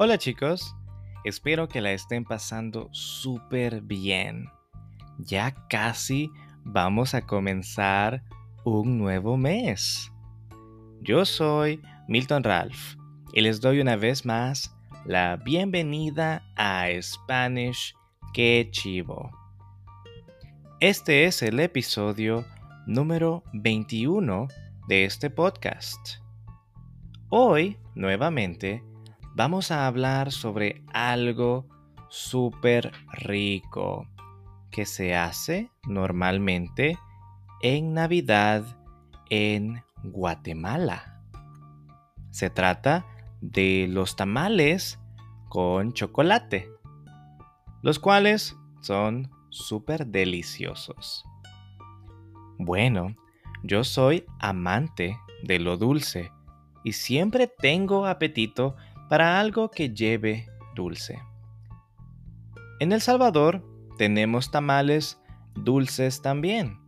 Hola chicos, espero que la estén pasando súper bien. Ya casi vamos a comenzar un nuevo mes. Yo soy Milton Ralph y les doy una vez más la bienvenida a Spanish Que Chivo. Este es el episodio número 21 de este podcast. Hoy, nuevamente, vamos a hablar sobre algo súper rico que se hace normalmente en Navidad en Guatemala. Se trata de los tamales con chocolate, los cuales son súper deliciosos. Bueno, yo soy amante de lo dulce y siempre tengo apetito para algo que lleve dulce. En El Salvador tenemos tamales dulces también,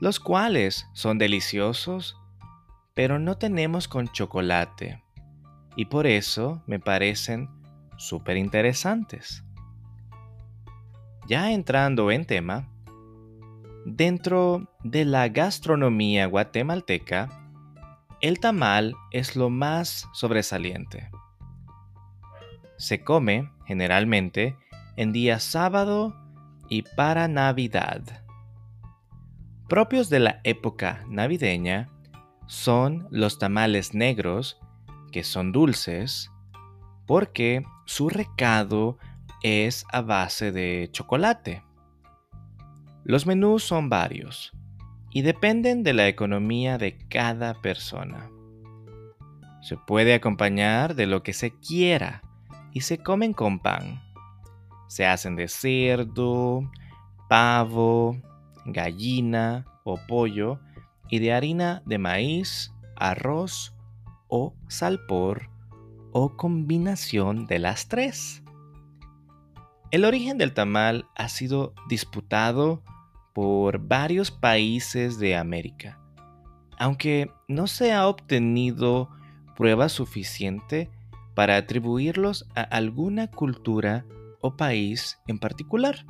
los cuales son deliciosos, pero no tenemos con chocolate, y por eso me parecen súper interesantes. Ya entrando en tema, dentro de la gastronomía guatemalteca, el tamal es lo más sobresaliente. Se come generalmente en día sábado y para Navidad. Propios de la época navideña son los tamales negros, que son dulces, porque su recado es a base de chocolate. Los menús son varios y dependen de la economía de cada persona. Se puede acompañar de lo que se quiera y se comen con pan. Se hacen de cerdo, pavo, gallina o pollo y de harina de maíz, arroz o salpor o combinación de las tres. El origen del tamal ha sido disputado por varios países de América, aunque no se ha obtenido prueba suficiente para atribuirlos a alguna cultura o país en particular.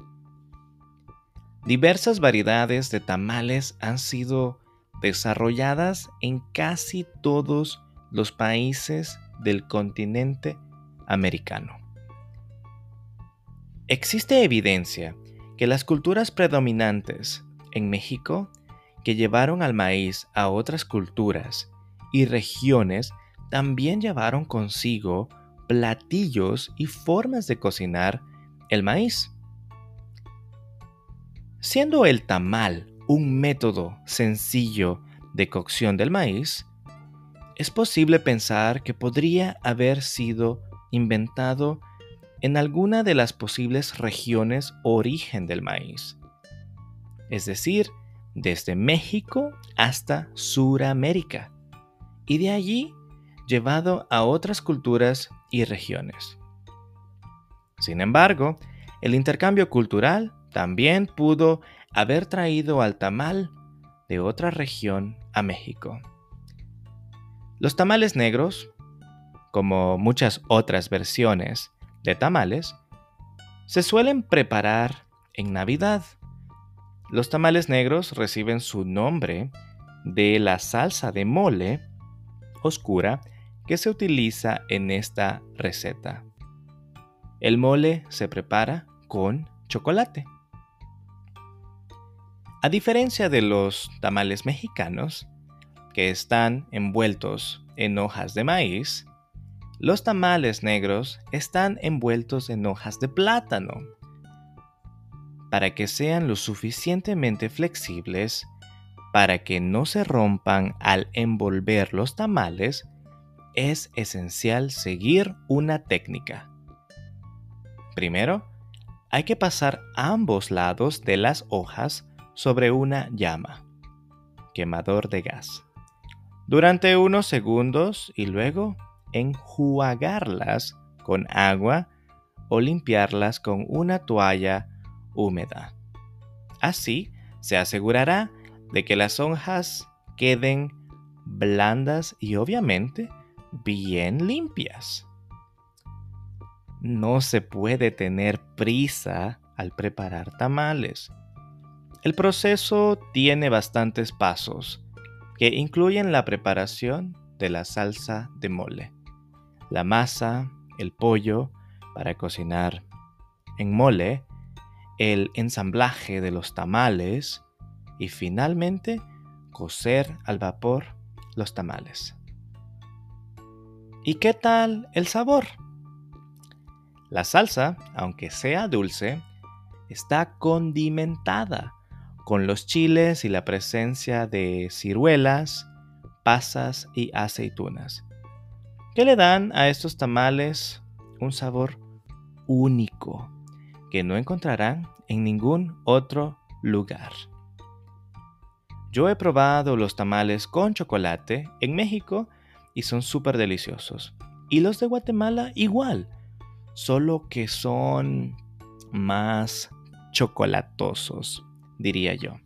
Diversas variedades de tamales han sido desarrolladas en casi todos los países del continente americano. Existe evidencia que las culturas predominantes en México que llevaron al maíz a otras culturas y regiones también llevaron consigo platillos y formas de cocinar el maíz. Siendo el tamal un método sencillo de cocción del maíz, es posible pensar que podría haber sido inventado en alguna de las posibles regiones origen del maíz, es decir, desde México hasta Suramérica, y de allí llevado a otras culturas y regiones. Sin embargo, el intercambio cultural también pudo haber traído al tamal de otra región a México. Los tamales negros, como muchas otras versiones de tamales se suelen preparar en Navidad. Los tamales negros reciben su nombre de la salsa de mole oscura que se utiliza en esta receta. El mole se prepara con chocolate. A diferencia de los tamales mexicanos, que están envueltos en hojas de maíz, los tamales negros están envueltos en hojas de plátano. Para que sean lo suficientemente flexibles, para que no se rompan al envolver los tamales, es esencial seguir una técnica. Primero, hay que pasar ambos lados de las hojas sobre una llama, quemador de gas, durante unos segundos y luego enjuagarlas con agua o limpiarlas con una toalla húmeda. Así se asegurará de que las hojas queden blandas y obviamente bien limpias. no se puede tener prisa al preparar tamales. El proceso tiene bastantes pasos que incluyen la preparación de la salsa de mole, la masa, el pollo para cocinar en mole, el ensamblaje de los tamales y finalmente cocer al vapor los tamales. ¿Y qué tal el sabor? La salsa, aunque sea dulce, está condimentada con los chiles y la presencia de ciruelas, pasas y aceitunas, que le dan a estos tamales un sabor único que no encontrarán en ningún otro lugar. Yo he probado los tamales con chocolate en México y son súper deliciosos. Y los de Guatemala igual, solo que son más chocolatosos, diría yo.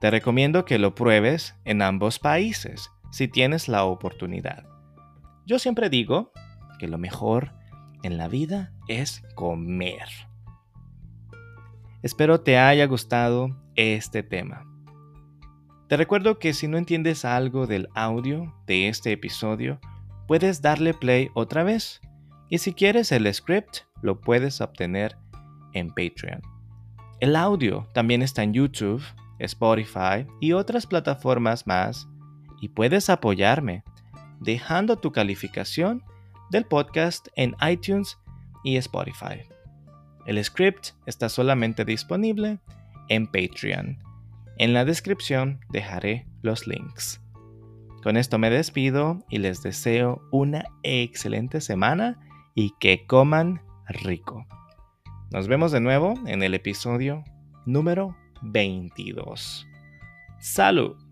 Te recomiendo que lo pruebes en ambos países si tienes la oportunidad. Yo siempre digo que lo mejor en la vida es comer. Espero te haya gustado este tema. Te recuerdo que si no entiendes algo del audio de este episodio, puedes darle play otra vez y si quieres el script, lo puedes obtener en Patreon. El audio también está en YouTube, Spotify y otras plataformas más y puedes apoyarme dejando tu calificación del podcast en iTunes y Spotify. El script está solamente disponible en Patreon. En la descripción dejaré los links. Con esto me despido y les deseo una excelente semana y que coman rico. Nos vemos de nuevo en el episodio número 22. ¡Salud!